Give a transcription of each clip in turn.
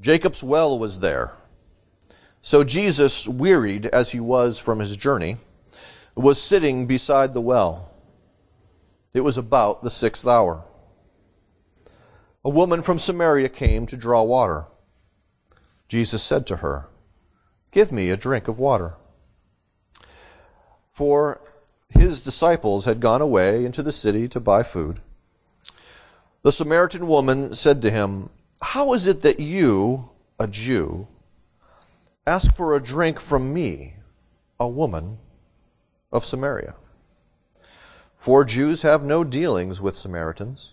Jacob's well was there. So Jesus, wearied as he was from his journey, was sitting beside the well. It was about the sixth hour. A woman from Samaria came to draw water. Jesus said to her, Give me a drink of water. For his disciples had gone away into the city to buy food. The Samaritan woman said to him, How is it that you, a Jew, ask for a drink from me, a woman of Samaria? For Jews have no dealings with Samaritans.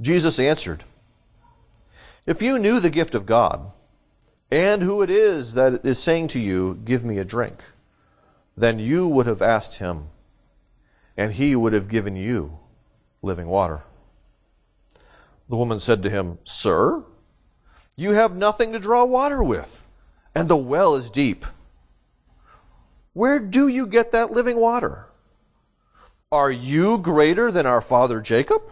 Jesus answered, If you knew the gift of God, and who it is that is saying to you, Give me a drink, then you would have asked him, and he would have given you living water. The woman said to him, Sir, you have nothing to draw water with, and the well is deep. Where do you get that living water? Are you greater than our father Jacob?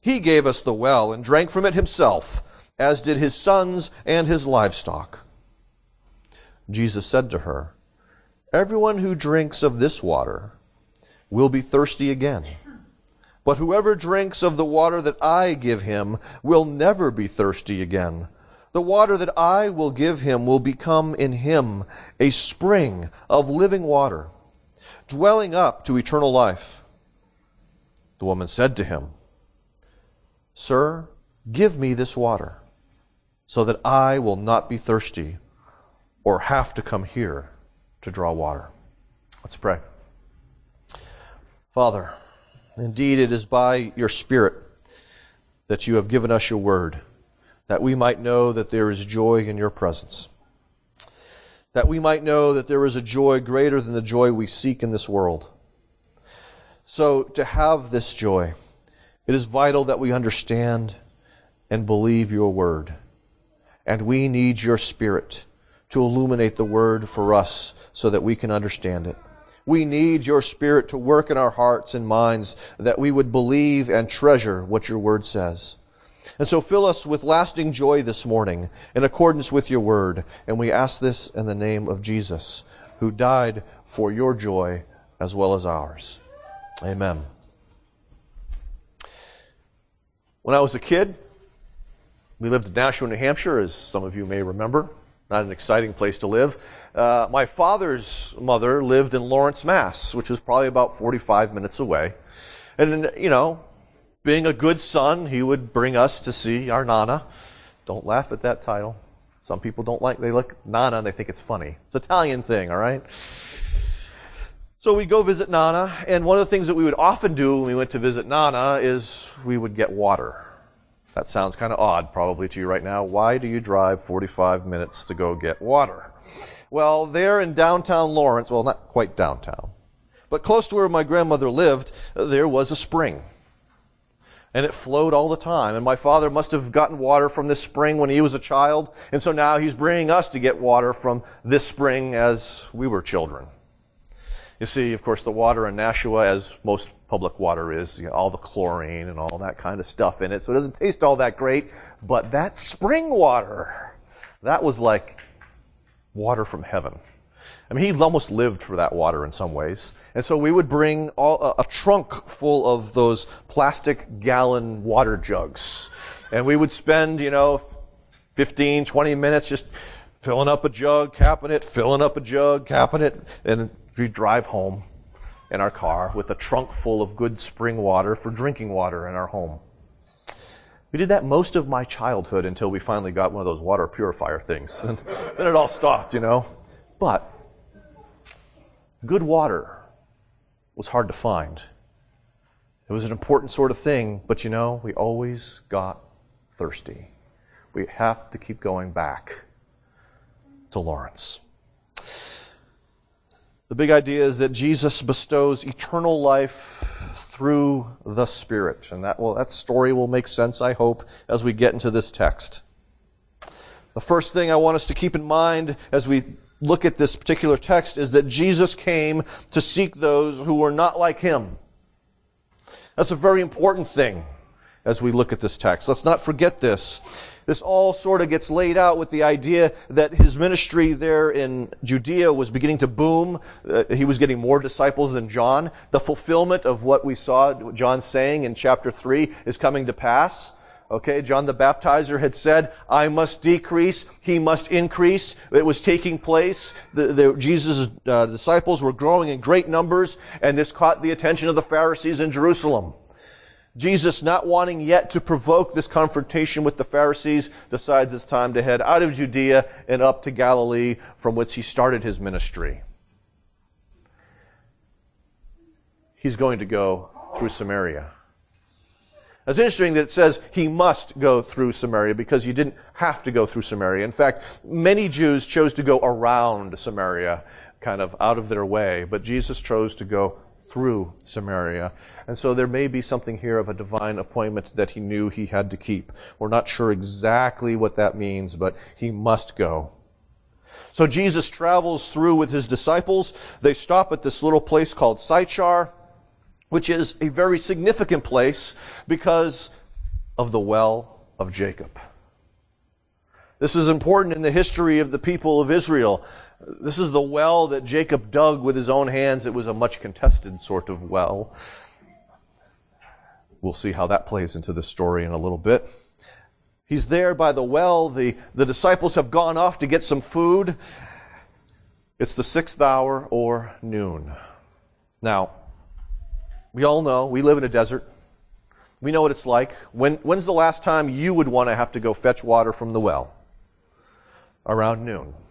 He gave us the well and drank from it himself, as did his sons and his livestock. Jesus said to her, Everyone who drinks of this water will be thirsty again. But whoever drinks of the water that I give him will never be thirsty again. The water that I will give him will become in him a spring of living water dwelling up to eternal life. The woman said to him, Sir, give me this water, so that I will not be thirsty or have to come here to draw water. Let's pray. Father, indeed it is by your Spirit that you have given us your word, that we might know that there is joy in your presence that we might know that there is a joy greater than the joy we seek in this world. So, to have this joy, it is vital that we understand and believe your word. And we need your spirit to illuminate the word for us so that we can understand it. We need your spirit to work in our hearts and minds that we would believe and treasure what your word says. And so fill us with lasting joy this morning in accordance with your word. And we ask this in the name of Jesus, who died for your joy as well as ours. Amen. When I was a kid, we lived in Nashua, New Hampshire, as some of you may remember. Not an exciting place to live. Uh, my father's mother lived in Lawrence, Mass, which was probably about 45 minutes away. And, you know, being a good son, he would bring us to see our Nana. Don't laugh at that title. Some people don't like, they look Nana and they think it's funny. It's an Italian thing, all right? So we go visit Nana, and one of the things that we would often do when we went to visit Nana is we would get water. That sounds kind of odd probably to you right now. Why do you drive 45 minutes to go get water? Well, there in downtown Lawrence, well, not quite downtown, but close to where my grandmother lived, there was a spring and it flowed all the time. And my father must have gotten water from this spring when he was a child, and so now he's bringing us to get water from this spring as we were children. You see, of course, the water in Nashua, as most public water is, you know, all the chlorine and all that kind of stuff in it, so it doesn't taste all that great. But that spring water, that was like water from heaven. I mean, he almost lived for that water in some ways. And so we would bring all, a, a trunk full of those plastic gallon water jugs. And we would spend, you know, 15, 20 minutes just filling up a jug, capping it, filling up a jug, capping it, and we drive home in our car with a trunk full of good spring water for drinking water in our home. We did that most of my childhood until we finally got one of those water purifier things. And then it all stopped, you know. But good water was hard to find. It was an important sort of thing, but you know, we always got thirsty. we have to keep going back to Lawrence. The big idea is that Jesus bestows eternal life through the Spirit. And that, will, that story will make sense, I hope, as we get into this text. The first thing I want us to keep in mind as we look at this particular text is that Jesus came to seek those who were not like him. That's a very important thing as we look at this text. Let's not forget this. This all sort of gets laid out with the idea that his ministry there in Judea was beginning to boom. Uh, he was getting more disciples than John. The fulfillment of what we saw John saying in chapter 3 is coming to pass. Okay, John the Baptizer had said, I must decrease, he must increase. It was taking place. The, the, Jesus' uh, disciples were growing in great numbers, and this caught the attention of the Pharisees in Jerusalem. Jesus, not wanting yet to provoke this confrontation with the Pharisees, decides it's time to head out of Judea and up to Galilee, from which he started his ministry. He's going to go through Samaria. It's interesting that it says he must go through Samaria because you didn't have to go through Samaria. In fact, many Jews chose to go around Samaria, kind of out of their way, but Jesus chose to go through Samaria. And so there may be something here of a divine appointment that he knew he had to keep. We're not sure exactly what that means, but he must go. So Jesus travels through with his disciples. They stop at this little place called Sychar, which is a very significant place because of the well of Jacob. This is important in the history of the people of Israel. This is the well that Jacob dug with his own hands. It was a much contested sort of well. We'll see how that plays into the story in a little bit. He's there by the well. The, the disciples have gone off to get some food. It's the sixth hour or noon. Now, we all know we live in a desert. We know what it's like. When, when's the last time you would want to have to go fetch water from the well? Around noon.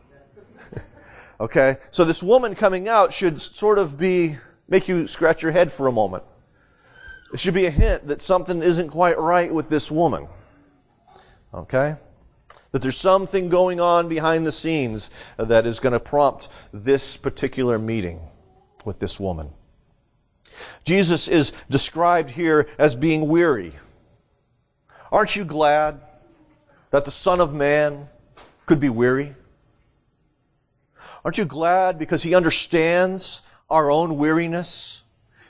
Okay? So this woman coming out should sort of be, make you scratch your head for a moment. It should be a hint that something isn't quite right with this woman. Okay? That there's something going on behind the scenes that is going to prompt this particular meeting with this woman. Jesus is described here as being weary. Aren't you glad that the Son of Man could be weary? Aren't you glad because he understands our own weariness?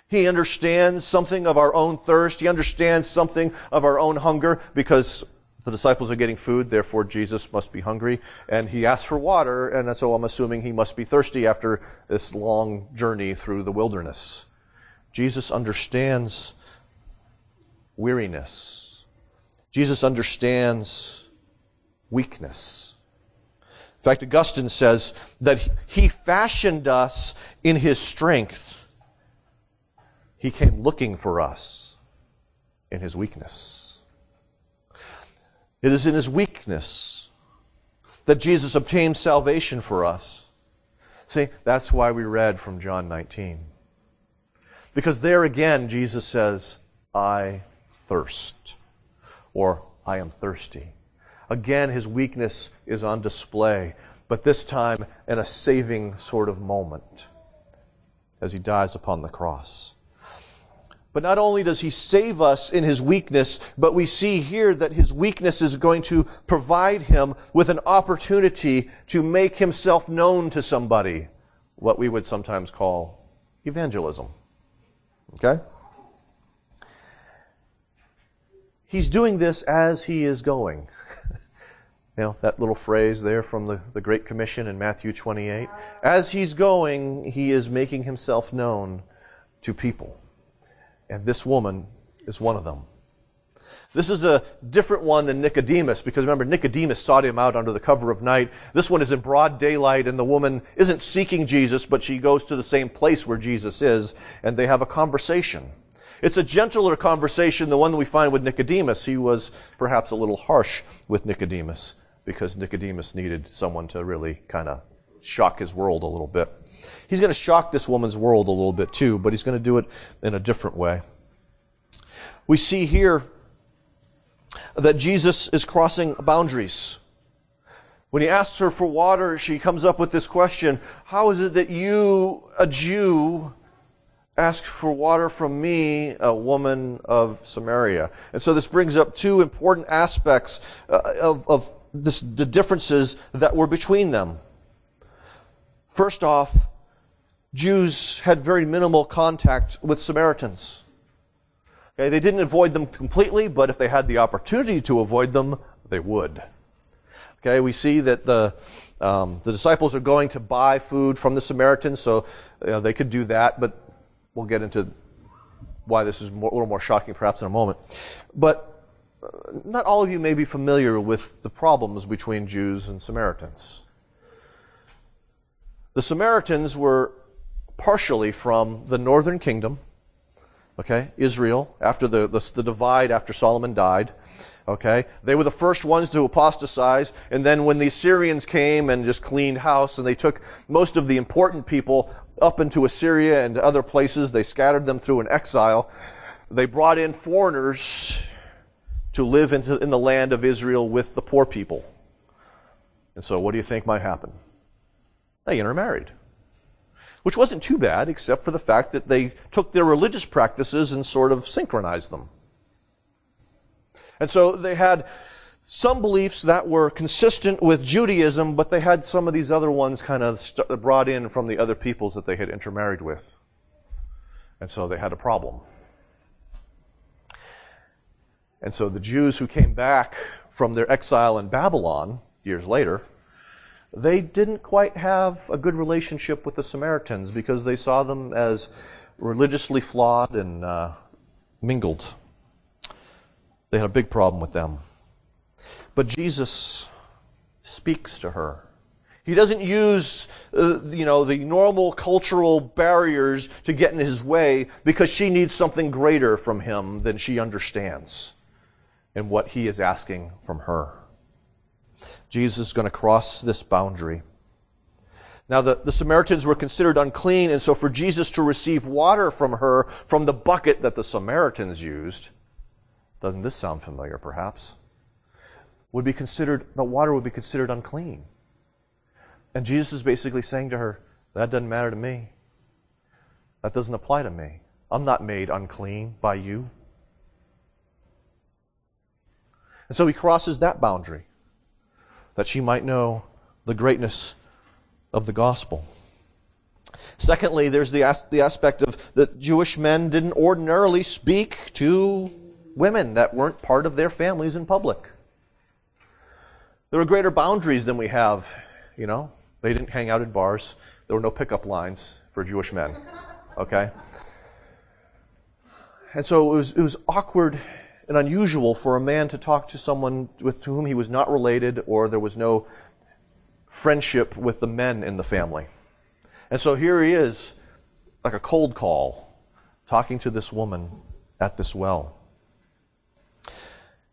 He understands something of our own thirst. He understands something of our own hunger because the disciples are getting food, therefore Jesus must be hungry. And he asks for water, and so I'm assuming he must be thirsty after this long journey through the wilderness. Jesus understands weariness. Jesus understands weakness. In fact, Augustine says that he fashioned us in his strength. He came looking for us in his weakness. It is in his weakness that Jesus obtained salvation for us. See, that's why we read from John 19. Because there again, Jesus says, I thirst, or I am thirsty. Again, his weakness is on display, but this time in a saving sort of moment as he dies upon the cross. But not only does he save us in his weakness, but we see here that his weakness is going to provide him with an opportunity to make himself known to somebody, what we would sometimes call evangelism. Okay? He's doing this as he is going. You know, that little phrase there from the, the Great Commission in Matthew 28. As he's going, he is making himself known to people. And this woman is one of them. This is a different one than Nicodemus, because remember, Nicodemus sought him out under the cover of night. This one is in broad daylight, and the woman isn't seeking Jesus, but she goes to the same place where Jesus is, and they have a conversation. It's a gentler conversation, than the one that we find with Nicodemus. He was perhaps a little harsh with Nicodemus because Nicodemus needed someone to really kind of shock his world a little bit. He's going to shock this woman's world a little bit too, but he's going to do it in a different way. We see here that Jesus is crossing boundaries. When he asks her for water, she comes up with this question How is it that you, a Jew, ask for water from me, a woman of Samaria? And so this brings up two important aspects uh, of, of this, the differences that were between them. First off, Jews had very minimal contact with Samaritans. Okay, they didn't avoid them completely, but if they had the opportunity to avoid them, they would. Okay, we see that the um, the disciples are going to buy food from the Samaritans, so you know, they could do that, but we'll get into why this is more, a little more shocking perhaps in a moment. But not all of you may be familiar with the problems between Jews and Samaritans. The Samaritans were partially from the northern kingdom, okay, Israel, after the, the, the divide after Solomon died. Okay? They were the first ones to apostatize, and then when the Assyrians came and just cleaned house and they took most of the important people up into Assyria and other places, they scattered them through an exile. They brought in foreigners to live in the land of Israel with the poor people. And so what do you think might happen? They intermarried. Which wasn't too bad, except for the fact that they took their religious practices and sort of synchronized them. And so they had some beliefs that were consistent with Judaism, but they had some of these other ones kind of brought in from the other peoples that they had intermarried with. And so they had a problem. And so the Jews who came back from their exile in Babylon years later, they didn't quite have a good relationship with the Samaritans because they saw them as religiously flawed and uh, mingled. They had a big problem with them. But Jesus speaks to her. He doesn't use, uh, you know, the normal cultural barriers to get in his way because she needs something greater from him than she understands in what he is asking from her. Jesus is going to cross this boundary. Now, the, the Samaritans were considered unclean, and so for Jesus to receive water from her from the bucket that the Samaritans used, doesn't this sound familiar, perhaps? Would be considered, the water would be considered unclean. And Jesus is basically saying to her, That doesn't matter to me. That doesn't apply to me. I'm not made unclean by you. And so he crosses that boundary that she might know the greatness of the gospel. Secondly, there's the, as- the aspect of that Jewish men didn't ordinarily speak to women that weren't part of their families in public. There were greater boundaries than we have, you know. They didn't hang out at bars. There were no pickup lines for Jewish men. Okay? And so it was, it was awkward and unusual for a man to talk to someone with to whom he was not related or there was no friendship with the men in the family. And so here he is, like a cold call, talking to this woman at this well.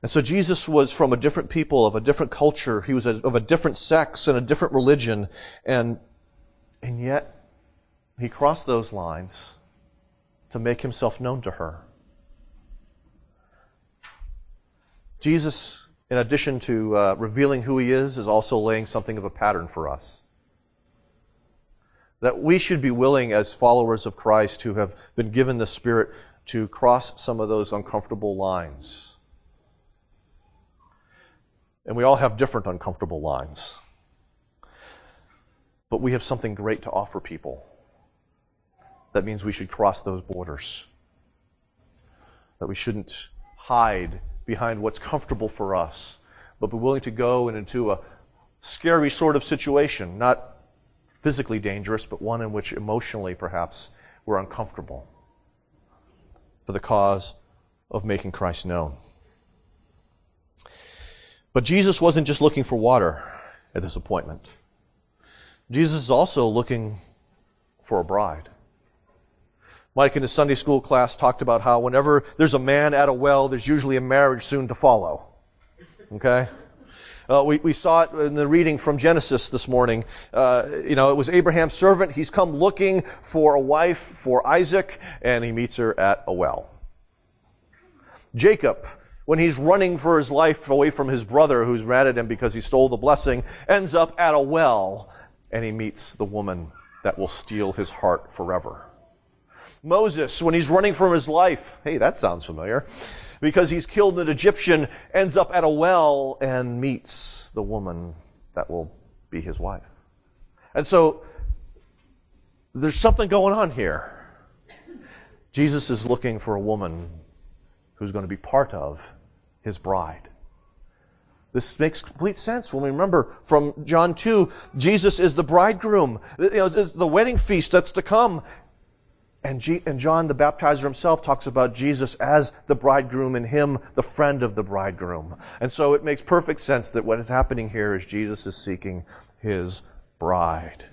And so Jesus was from a different people, of a different culture. He was of a different sex and a different religion. And, and yet, he crossed those lines to make himself known to her. Jesus, in addition to uh, revealing who he is, is also laying something of a pattern for us. That we should be willing, as followers of Christ who have been given the Spirit, to cross some of those uncomfortable lines. And we all have different uncomfortable lines. But we have something great to offer people. That means we should cross those borders. That we shouldn't hide behind what's comfortable for us, but be willing to go into a scary sort of situation, not physically dangerous, but one in which emotionally perhaps we're uncomfortable for the cause of making Christ known. But Jesus wasn't just looking for water at this appointment. Jesus is also looking for a bride. Mike in his Sunday school class talked about how whenever there's a man at a well, there's usually a marriage soon to follow. Okay? Uh, we, we saw it in the reading from Genesis this morning. Uh, you know, it was Abraham's servant. He's come looking for a wife for Isaac, and he meets her at a well. Jacob when he's running for his life away from his brother who's mad at him because he stole the blessing, ends up at a well and he meets the woman that will steal his heart forever. Moses, when he's running from his life, hey, that sounds familiar, because he's killed an Egyptian, ends up at a well and meets the woman that will be his wife. And so, there's something going on here. Jesus is looking for a woman who's going to be part of his bride. This makes complete sense when we remember from John 2, Jesus is the bridegroom. You know, the wedding feast that's to come. And, G- and John the baptizer himself talks about Jesus as the bridegroom and him the friend of the bridegroom. And so it makes perfect sense that what is happening here is Jesus is seeking his bride.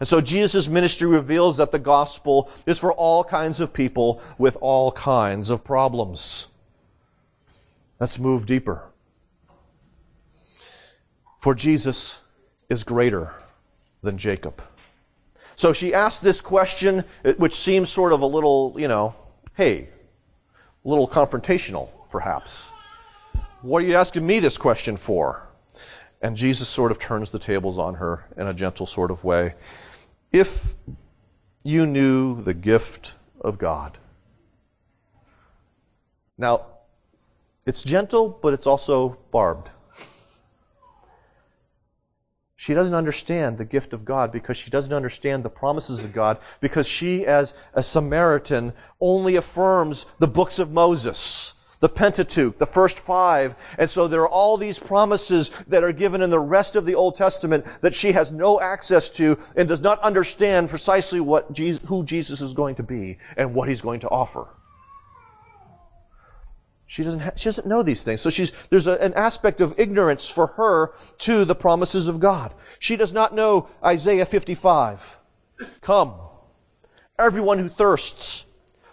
And so Jesus' ministry reveals that the gospel is for all kinds of people with all kinds of problems. Let's move deeper. For Jesus is greater than Jacob. So she asked this question, uh, which seems sort of a little, you know, hey, a little confrontational, perhaps. What are you asking me this question for? And Jesus sort of turns the tables on her in a gentle sort of way. If you knew the gift of God. Now, it's gentle, but it's also barbed. She doesn't understand the gift of God because she doesn't understand the promises of God because she, as a Samaritan, only affirms the books of Moses, the Pentateuch, the first five. And so there are all these promises that are given in the rest of the Old Testament that she has no access to and does not understand precisely what Jesus, who Jesus is going to be and what he's going to offer. She doesn't, ha- she doesn't know these things. So she's, there's a, an aspect of ignorance for her to the promises of God. She does not know Isaiah 55. Come, everyone who thirsts,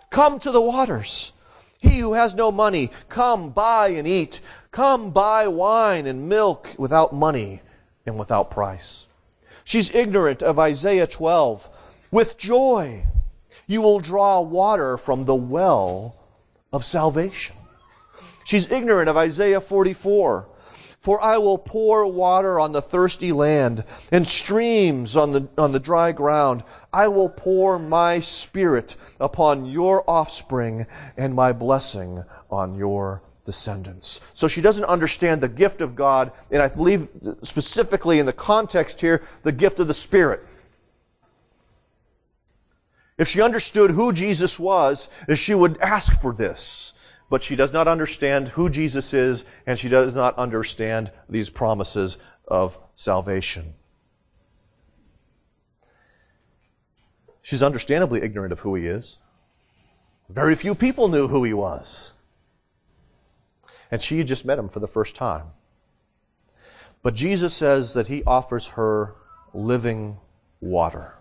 come to the waters. He who has no money, come buy and eat. Come buy wine and milk without money and without price. She's ignorant of Isaiah 12. With joy, you will draw water from the well of salvation. She's ignorant of Isaiah 44. For I will pour water on the thirsty land and streams on the, on the dry ground. I will pour my spirit upon your offspring and my blessing on your descendants. So she doesn't understand the gift of God, and I believe specifically in the context here, the gift of the Spirit. If she understood who Jesus was, she would ask for this but she does not understand who Jesus is, and she does not understand these promises of salvation. She's understandably ignorant of who he is. Very few people knew who he was. And she had just met him for the first time. But Jesus says that he offers her living water.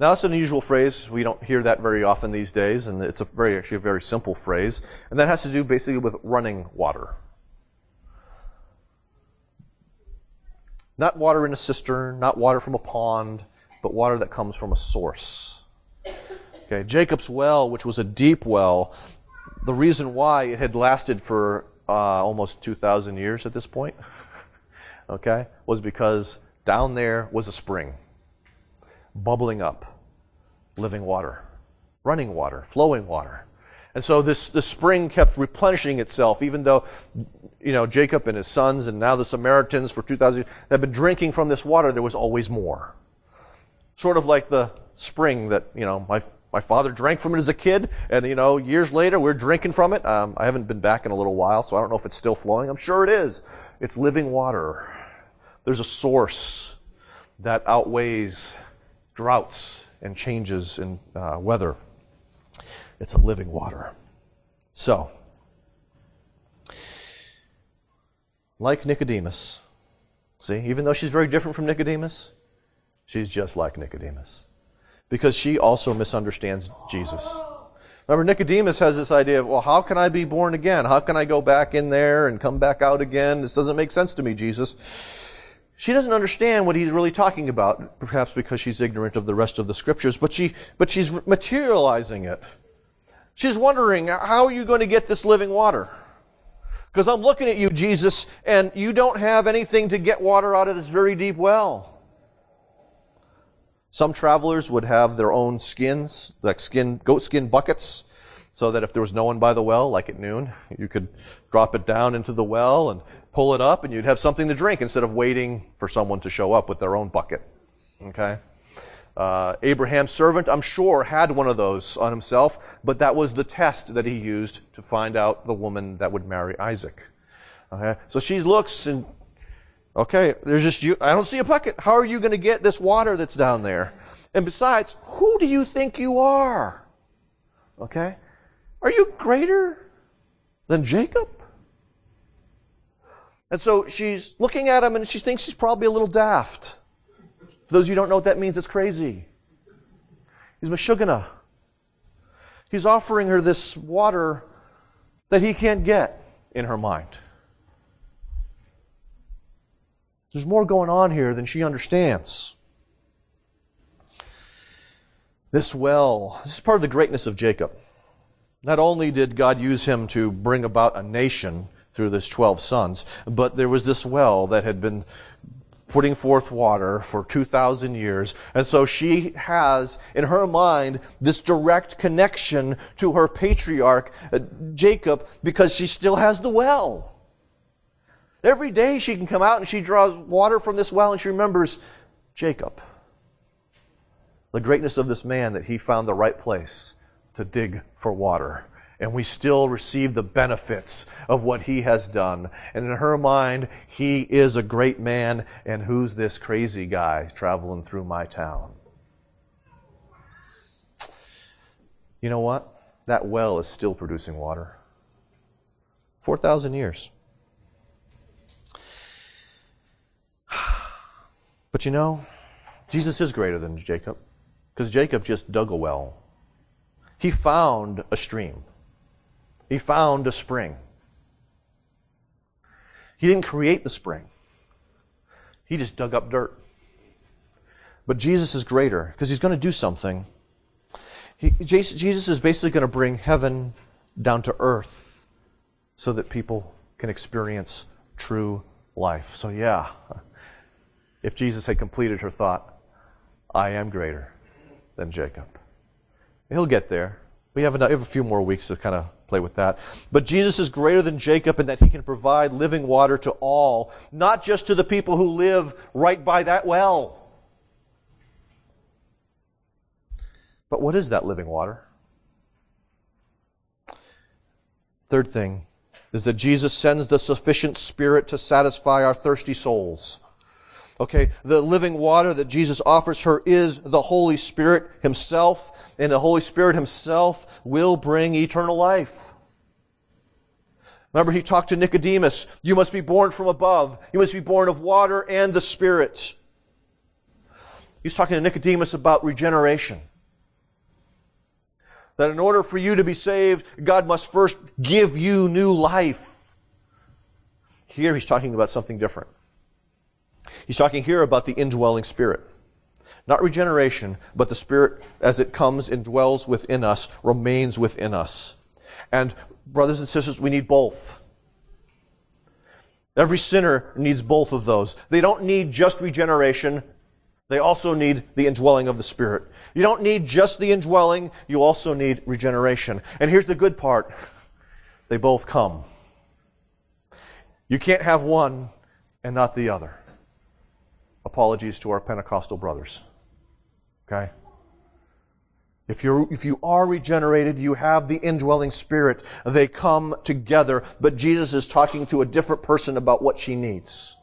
Now that's an unusual phrase. We don't hear that very often these days, and it's a very actually a very simple phrase, and that has to do basically with running water. Not water in a cistern, not water from a pond, but water that comes from a source. Okay, Jacob's well, which was a deep well, the reason why it had lasted for uh, almost 2,000 years at this point, okay, was because down there was a spring bubbling up, living water, running water, flowing water. And so this, this spring kept replenishing itself, even though, you know, Jacob and his sons and now the Samaritans for 2,000 years had been drinking from this water, there was always more. Sort of like the spring that, you know, my, my father drank from it as a kid, and, you know, years later we're drinking from it. Um, I haven't been back in a little while, so I don't know if it's still flowing. I'm sure it is. It's living water. There's a source that outweighs droughts and changes in uh, weather. It's a living water. So, like Nicodemus, see, even though she's very different from Nicodemus, she's just like Nicodemus. Because she also misunderstands Jesus. Remember, Nicodemus has this idea of, well, how can I be born again? How can I go back in there and come back out again? This doesn't make sense to me, Jesus. She doesn't understand what he's really talking about, perhaps because she's ignorant of the rest of the scriptures, but she, but she's materializing it. She's wondering, how are you going to get this living water? Because I'm looking at you, Jesus, and you don't have anything to get water out of this very deep well. Some travelers would have their own skins, like skin, goat skin buckets, so that if there was no one by the well, like at noon, you could drop it down into the well and pull it up and you'd have something to drink instead of waiting for someone to show up with their own bucket. Okay? Uh, Abraham's servant, I'm sure, had one of those on himself, but that was the test that he used to find out the woman that would marry Isaac. Okay? So she looks and Okay, there's just you. I don't see a bucket. How are you going to get this water that's down there? And besides, who do you think you are? Okay? Are you greater than Jacob? And so she's looking at him and she thinks he's probably a little daft. For those of you who don't know what that means, it's crazy. He's Meshuggah. He's offering her this water that he can't get in her mind. There's more going on here than she understands. This well, this is part of the greatness of Jacob. Not only did God use him to bring about a nation through his 12 sons, but there was this well that had been putting forth water for 2,000 years. And so she has, in her mind, this direct connection to her patriarch, uh, Jacob, because she still has the well. Every day she can come out and she draws water from this well and she remembers Jacob. The greatness of this man that he found the right place to dig for water. And we still receive the benefits of what he has done. And in her mind, he is a great man. And who's this crazy guy traveling through my town? You know what? That well is still producing water. 4,000 years. But you know, Jesus is greater than Jacob because Jacob just dug a well. He found a stream. He found a spring. He didn't create the spring. He just dug up dirt. But Jesus is greater because he's going to do something. He, Jesus is basically going to bring heaven down to earth so that people can experience true life. So, yeah, if Jesus had completed her thought, I am greater than Jacob. He'll get there. We have, have a few more weeks to kind of play with that. But Jesus is greater than Jacob in that he can provide living water to all, not just to the people who live right by that well. But what is that living water? Third thing is that Jesus sends the sufficient Spirit to satisfy our thirsty souls. Okay, the living water that Jesus offers her is the Holy Spirit Himself, and the Holy Spirit Himself will bring eternal life. Remember, He talked to Nicodemus, you must be born from above. You must be born of water and the Spirit. He's talking to Nicodemus about regeneration. That in order for you to be saved, God must first give you new life. Here he's talking about something different. He's talking here about the indwelling spirit. Not regeneration, but the spirit as it comes and dwells within us, remains within us. And brothers and sisters, we need both. Every sinner needs both of those. They don't need just regeneration. They also need the indwelling of the Spirit. You don't need just the indwelling, you also need regeneration. And here's the good part. They both come. You can't have one and not the other. Apologies to our Pentecostal brothers. Okay? If, you if you are regenerated, you have the indwelling spirit. They come together, but Jesus is talking to a different person about what she needs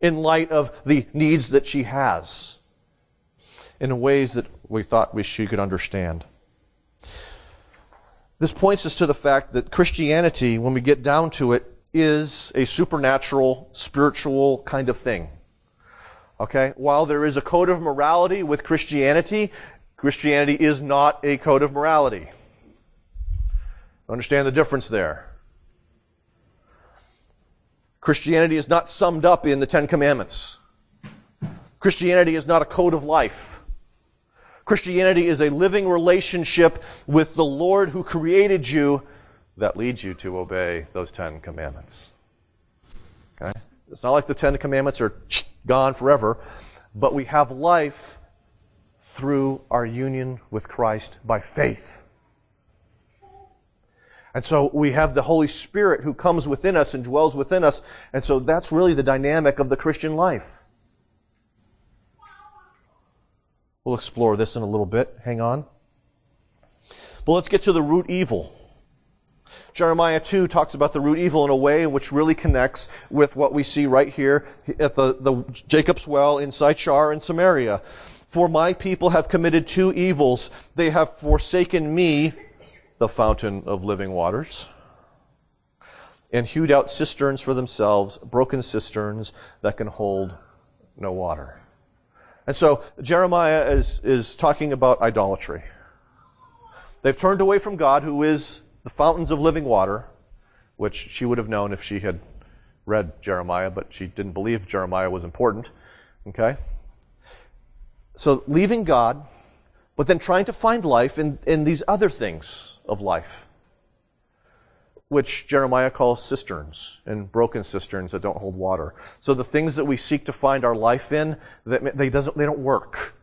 in light of the needs that she has in ways that we thought we, she could understand. This points us to the fact that Christianity, when we get down to it, is a supernatural, spiritual kind of thing. Okay? While there is a code of morality with Christianity, Christianity is not a code of morality. Understand the difference there. Christianity is not summed up in the Ten Commandments. Christianity is not a code of life. Christianity is a living relationship with the Lord who created you that leads you to obey those Ten Commandments. Okay? It's not like the Ten Commandments are gone forever, but we have life through our union with Christ by faith. And so we have the Holy Spirit who comes within us and dwells within us. And so that's really the dynamic of the Christian life. We'll explore this in a little bit. Hang on. But let's get to the root evil. Jeremiah 2 talks about the root evil in a way which really connects with what we see right here at the, the Jacob's well in Sychar in Samaria. For my people have committed two evils. They have forsaken me, the fountain of living waters, and hewed out cisterns for themselves, broken cisterns that can hold no water. And so Jeremiah is, is talking about idolatry. They've turned away from God, who is the fountains of living water, which she would have known if she had read Jeremiah, but she didn't believe Jeremiah was important. Okay? So leaving God, but then trying to find life in, in these other things of life, which Jeremiah calls cisterns and broken cisterns that don't hold water. So the things that we seek to find our life in, they, doesn't, they don't work.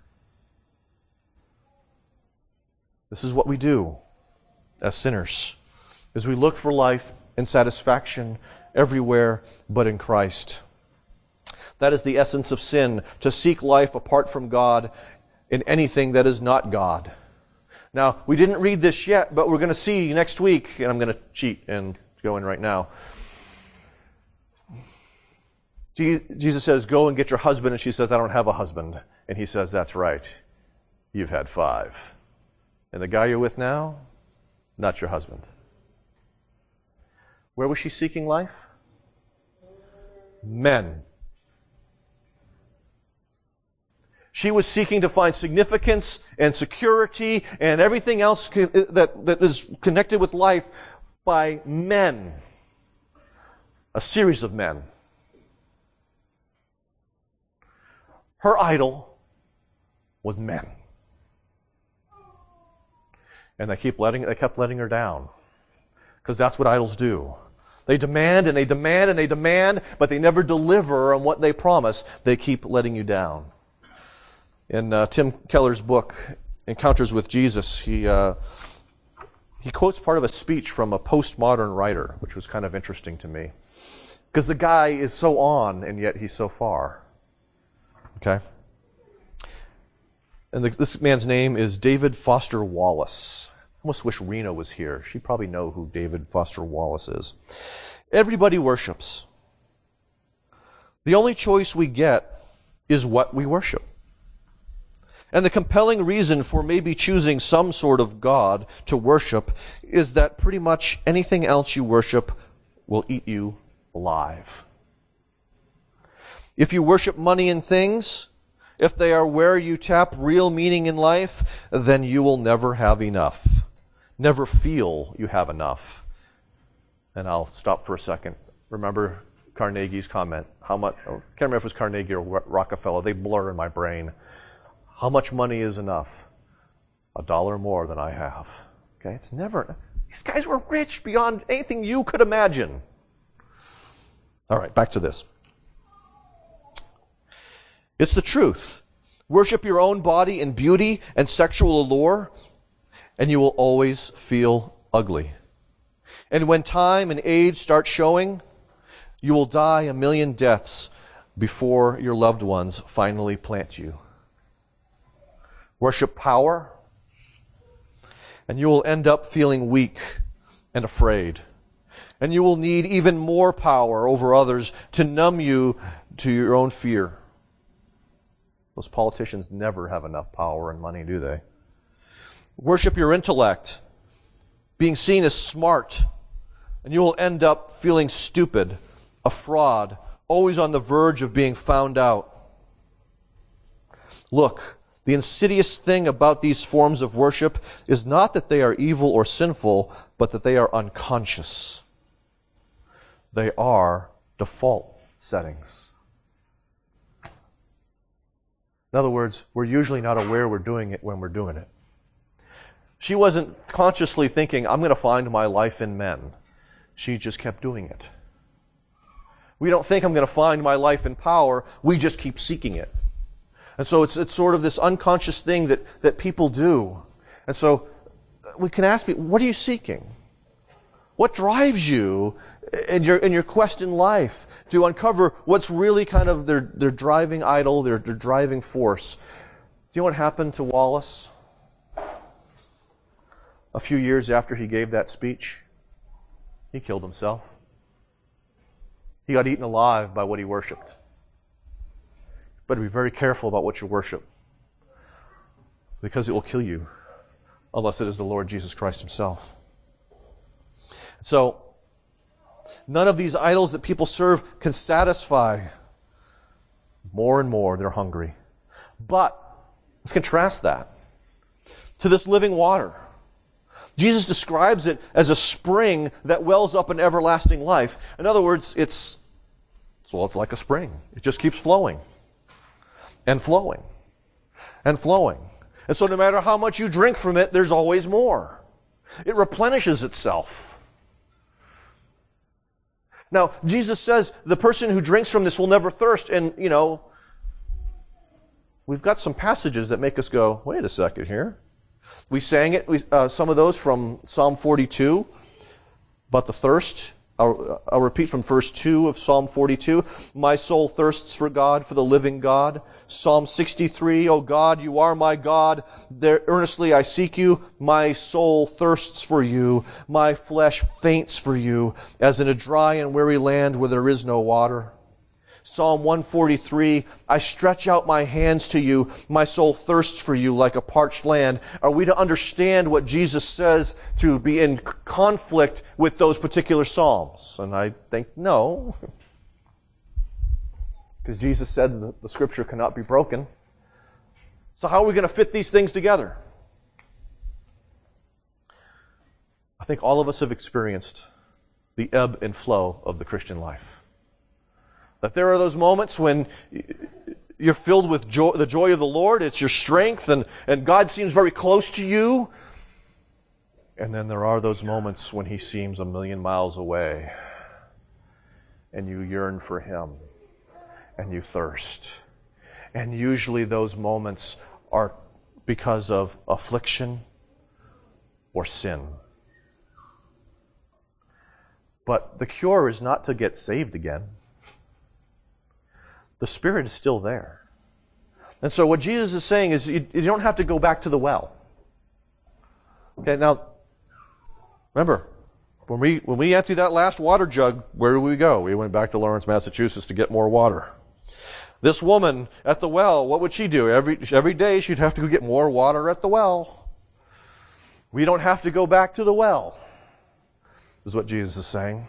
This is what we do as sinners, as we look for life and satisfaction everywhere but in Christ. That is the essence of sin, to seek life apart from God in anything that is not God. Now, we didn't read this yet, but we're going to see next week, and I'm going to cheat and go in right now. Jesus says, Go and get your husband, and she says, I don't have a husband. And he says, That's right. You've had five. And the guy you're with now, not your husband. Where was she seeking life? Men. She was seeking to find significance and security and everything else uh, that, that is connected with life by men. A series of men. Her idol was men. And they keep letting, they kept letting her down. Because that's what idols do. They demand and they demand and they demand, but they never deliver on what they promise. They keep letting you down. In uh, Tim Keller's book, Encounters with Jesus, he, uh, he quotes part of a speech from a postmodern writer, which was kind of interesting to me. Because the guy is so on, and yet he's so far. Okay? And the, this man's name is David Foster Wallace. I almost wish Rena was here. She'd probably know who David Foster Wallace is. Everybody worships. The only choice we get is what we worship. And the compelling reason for maybe choosing some sort of God to worship is that pretty much anything else you worship will eat you alive. If you worship money and things, if they are where you tap real meaning in life, then you will never have enough. Never feel you have enough. And I'll stop for a second. Remember Carnegie's comment. How much, I can't remember if it was Carnegie or Rockefeller. They blur in my brain. How much money is enough? A dollar more than I have. Okay, it's never, these guys were rich beyond anything you could imagine. All right, back to this. It's the truth. Worship your own body in beauty and sexual allure, and you will always feel ugly. And when time and age start showing, you will die a million deaths before your loved ones finally plant you. Worship power, and you will end up feeling weak and afraid. And you will need even more power over others to numb you to your own fear. Those politicians never have enough power and money, do they? Worship your intellect, being seen as smart, and you will end up feeling stupid, a fraud, always on the verge of being found out. Look, the insidious thing about these forms of worship is not that they are evil or sinful, but that they are unconscious. They are default settings. In other words, we're usually not aware we're doing it when we're doing it. She wasn't consciously thinking, I'm going to find my life in men. She just kept doing it. We don't think I'm going to find my life in power. We just keep seeking it. And so it's, it's sort of this unconscious thing that, that people do. And so uh, we can ask people, what are you seeking? What drives you in your, in your quest in life to uncover what's really kind of their, their driving idol, their, their driving force? Do you know what happened to Wallace? A few years after he gave that speech, he killed himself. He got eaten alive by what he worshiped. But be very careful about what you worship because it will kill you unless it is the Lord Jesus Christ Himself. So, none of these idols that people serve can satisfy. More and more, they're hungry. But, let's contrast that to this living water. Jesus describes it as a spring that wells up in everlasting life. In other words, it's, well, it's like a spring. It just keeps flowing and flowing and flowing. And so no matter how much you drink from it, there's always more. It replenishes itself. Now, Jesus says the person who drinks from this will never thirst. And, you know, we've got some passages that make us go, wait a second here. We sang it, we, uh, some of those from Psalm 42, but the thirst. I'll, I'll, repeat from verse 2 of Psalm 42. My soul thirsts for God, for the living God. Psalm 63, O God, you are my God. There earnestly I seek you. My soul thirsts for you. My flesh faints for you, as in a dry and weary land where there is no water. Psalm 143, I stretch out my hands to you. My soul thirsts for you like a parched land. Are we to understand what Jesus says to be in conflict with those particular Psalms? And I think no. Because Jesus said the, the scripture cannot be broken. So how are we going to fit these things together? I think all of us have experienced the ebb and flow of the Christian life. That there are those moments when you're filled with joy, the joy of the Lord, it's your strength, and, and God seems very close to you. And then there are those moments when He seems a million miles away, and you yearn for Him, and you thirst. And usually those moments are because of affliction or sin. But the cure is not to get saved again the Spirit is still there. And so what Jesus is saying is you, you don't have to go back to the well. Okay, now, remember, when we, when we emptied that last water jug, where did we go? We went back to Lawrence, Massachusetts to get more water. This woman at the well, what would she do? Every, every day she'd have to go get more water at the well. We don't have to go back to the well, is what Jesus is saying.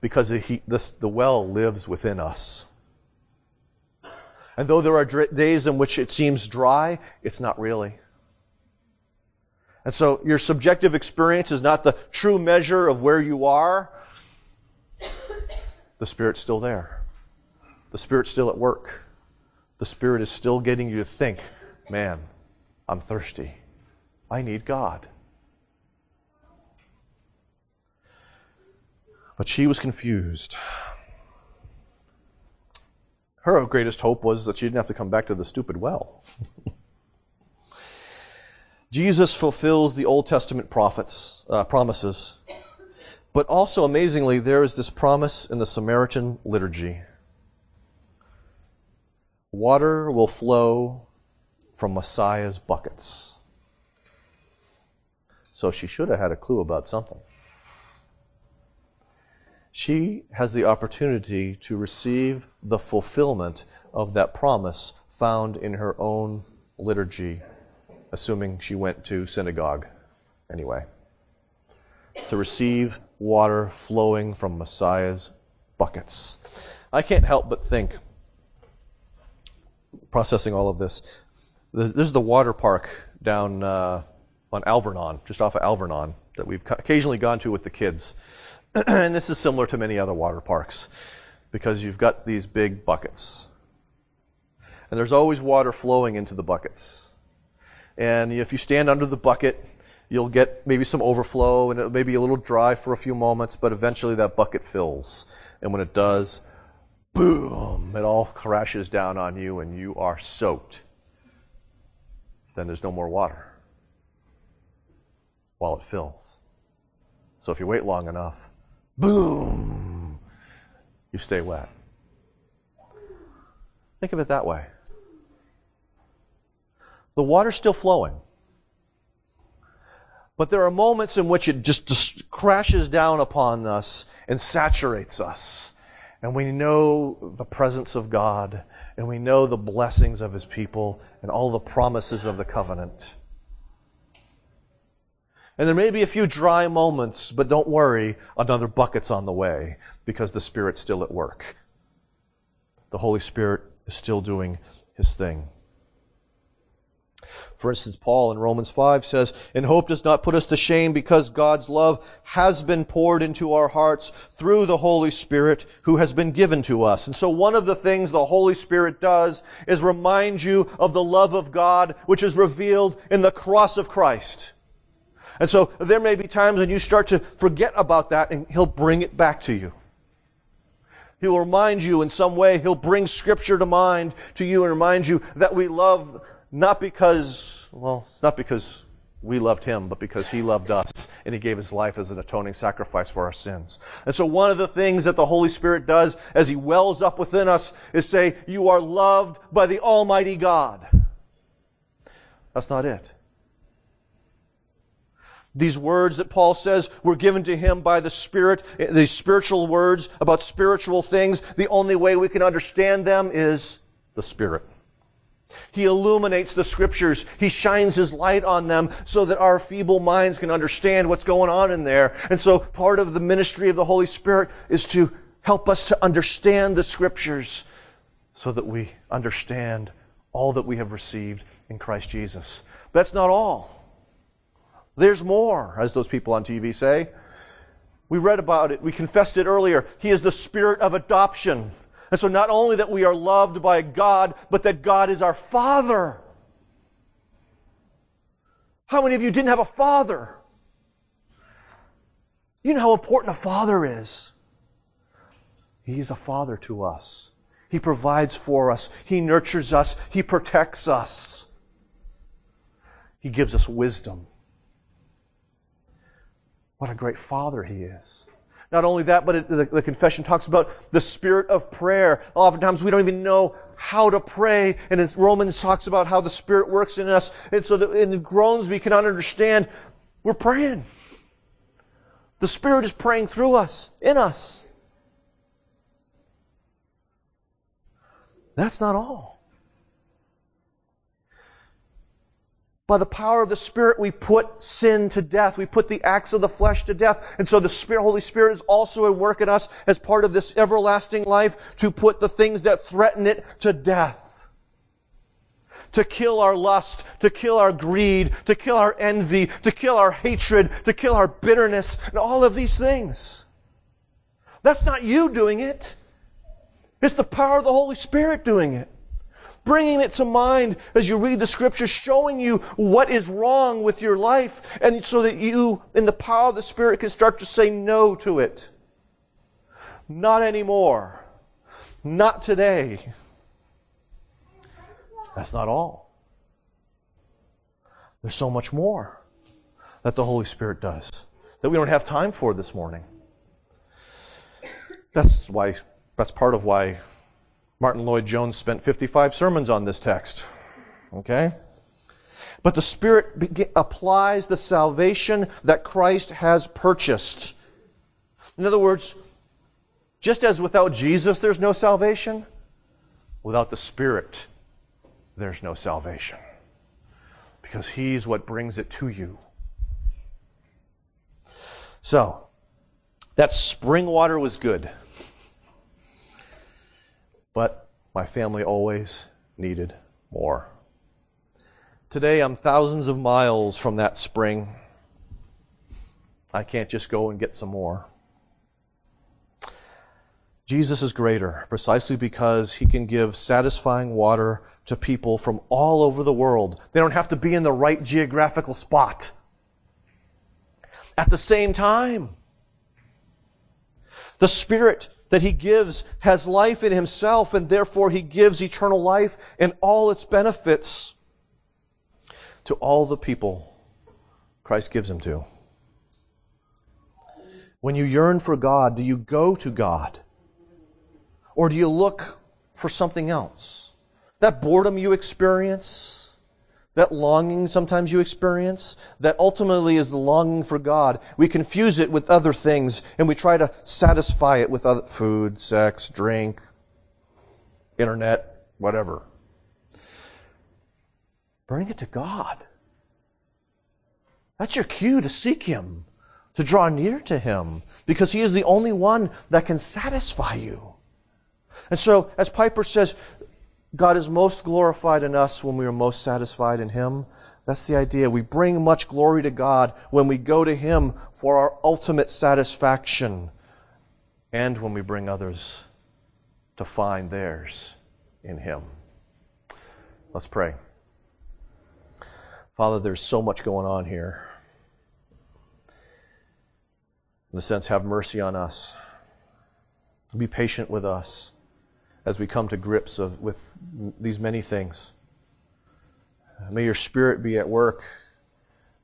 Because he, this, the well lives within us. And though there are days in which it seems dry, it's not really. And so your subjective experience is not the true measure of where you are. The Spirit's still there. The Spirit's still at work. The Spirit is still getting you to think, man, I'm thirsty. I need God. But she was confused her greatest hope was that she didn't have to come back to the stupid well. Jesus fulfills the Old Testament prophets uh, promises, but also amazingly, there is this promise in the Samaritan liturgy: water will flow from Messiah's buckets. So she should have had a clue about something she has the opportunity to receive the fulfillment of that promise found in her own liturgy, assuming she went to synagogue anyway. To receive water flowing from Messiah's buckets. I can't help but think, processing all of this, this is the water park down uh, on Alvernon, just off of Alvernon, that we've occasionally gone to with the kids. and this is similar to many other water parks because you've got these big buckets. And there's always water flowing into the buckets. And if you stand under the bucket, you'll get maybe some overflow and it may be a little dry for a few moments, but eventually that bucket fills. And when it does, boom, it all crashes down on you and you are soaked. Then there's no more water while it fills. So if you wait long enough, boom, you stay wet. Think of it that way. The water's still flowing. But there are moments in which it just, just crashes down upon us and saturates us. And we know the presence of God, and we know the blessings of His people, and all the promises of the covenant. And there may be a few dry moments, but don't worry, another bucket's on the way because the Spirit's still at work. The Holy Spirit is still doing His thing. For instance, Paul in Romans 5 says, And hope does not put us to shame because God's love has been poured into our hearts through the Holy Spirit who has been given to us. And so one of the things the Holy Spirit does is remind you of the love of God which is revealed in the cross of Christ. And so there may be times when you start to forget about that and He'll bring it back to you. He'll remind you in some way, He'll bring Scripture to mind to you and remind you that we love not because, well, it's not because we loved Him, but because He loved us and He gave His life as an atoning sacrifice for our sins. And so one of the things that the Holy Spirit does as He wells up within us is say, you are loved by the Almighty God. That's not it. These words that Paul says were given to him by the Spirit, these spiritual words about spiritual things, the only way we can understand them is the Spirit. He illuminates the scriptures. He shines his light on them so that our feeble minds can understand what's going on in there. And so part of the ministry of the Holy Spirit is to help us to understand the scriptures so that we understand all that we have received in Christ Jesus. But that's not all. There's more, as those people on TV say. We read about it. We confessed it earlier. He is the spirit of adoption. And so not only that we are loved by God, but that God is our Father. How many of you didn't have a father? You know how important a father is. He is a father to us. He provides for us. He nurtures us. He protects us. He gives us wisdom. What a great father he is. Not only that, but it, the, the, confession talks about the spirit of prayer. Oftentimes we don't even know how to pray. And as Romans talks about how the spirit works in us. And so in the groans we cannot understand, we're praying. The spirit is praying through us, in us. That's not all. By the power of the Spirit, we put sin to death. We put the acts of the flesh to death. And so the Spirit, Holy Spirit is also at work in us as part of this everlasting life to put the things that threaten it to death. To kill our lust, to kill our greed, to kill our envy, to kill our hatred, to kill our bitterness, and all of these things. That's not you doing it. It's the power of the Holy Spirit doing it bringing it to mind as you read the scripture, showing you what is wrong with your life, and so that you, in the power of the Spirit, can start to say no to it. Not anymore. Not today. That's not all. There's so much more that the Holy Spirit does that we don't have time for this morning. That's why, that's part of why Martyn Lloyd-Jones spent 55 sermons on this text. Okay? But the Spirit be- applies the salvation that Christ has purchased. In other words, just as without Jesus there's no salvation, without the Spirit there's no salvation. Because He's what brings it to you. So, that spring water was good but my family always needed more. Today I'm thousands of miles from that spring. I can't just go and get some more. Jesus is greater precisely because he can give satisfying water to people from all over the world. They don't have to be in the right geographical spot. At the same time, the Spirit that he gives has life in himself, and therefore he gives eternal life and all its benefits to all the people Christ gives him to. When you yearn for God, do you go to God? Or do you look for something else? That boredom you experience, that longing sometimes you experience, that ultimately is the longing for God. We confuse it with other things and we try to satisfy it with other food, sex, drink, internet, whatever. Bring it to God. That's your cue to seek Him, to draw near to Him, because He is the only one that can satisfy you. And so, as Piper says, God is most glorified in us when we are most satisfied in Him. That's the idea. We bring much glory to God when we go to Him for our ultimate satisfaction and when we bring others to find theirs in Him. Let's pray. Father, there's so much going on here. In a sense, have mercy on us. Be patient with us as we come to grips of, with these many things. May your Spirit be at work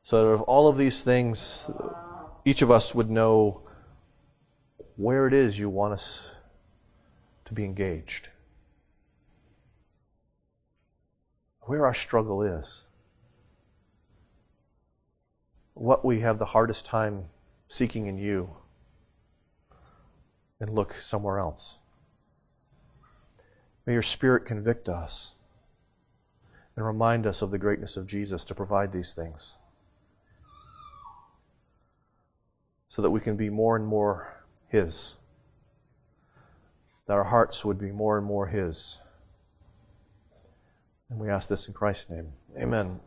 so that of all of these things, each of us would know where it is you want us to be engaged, where our struggle is, what we have the hardest time seeking in you, and look somewhere else. May your Spirit convict us and remind us of the greatness of Jesus to provide these things so that we can be more and more His, that our hearts would be more and more His. And we ask this in Christ's name. Amen.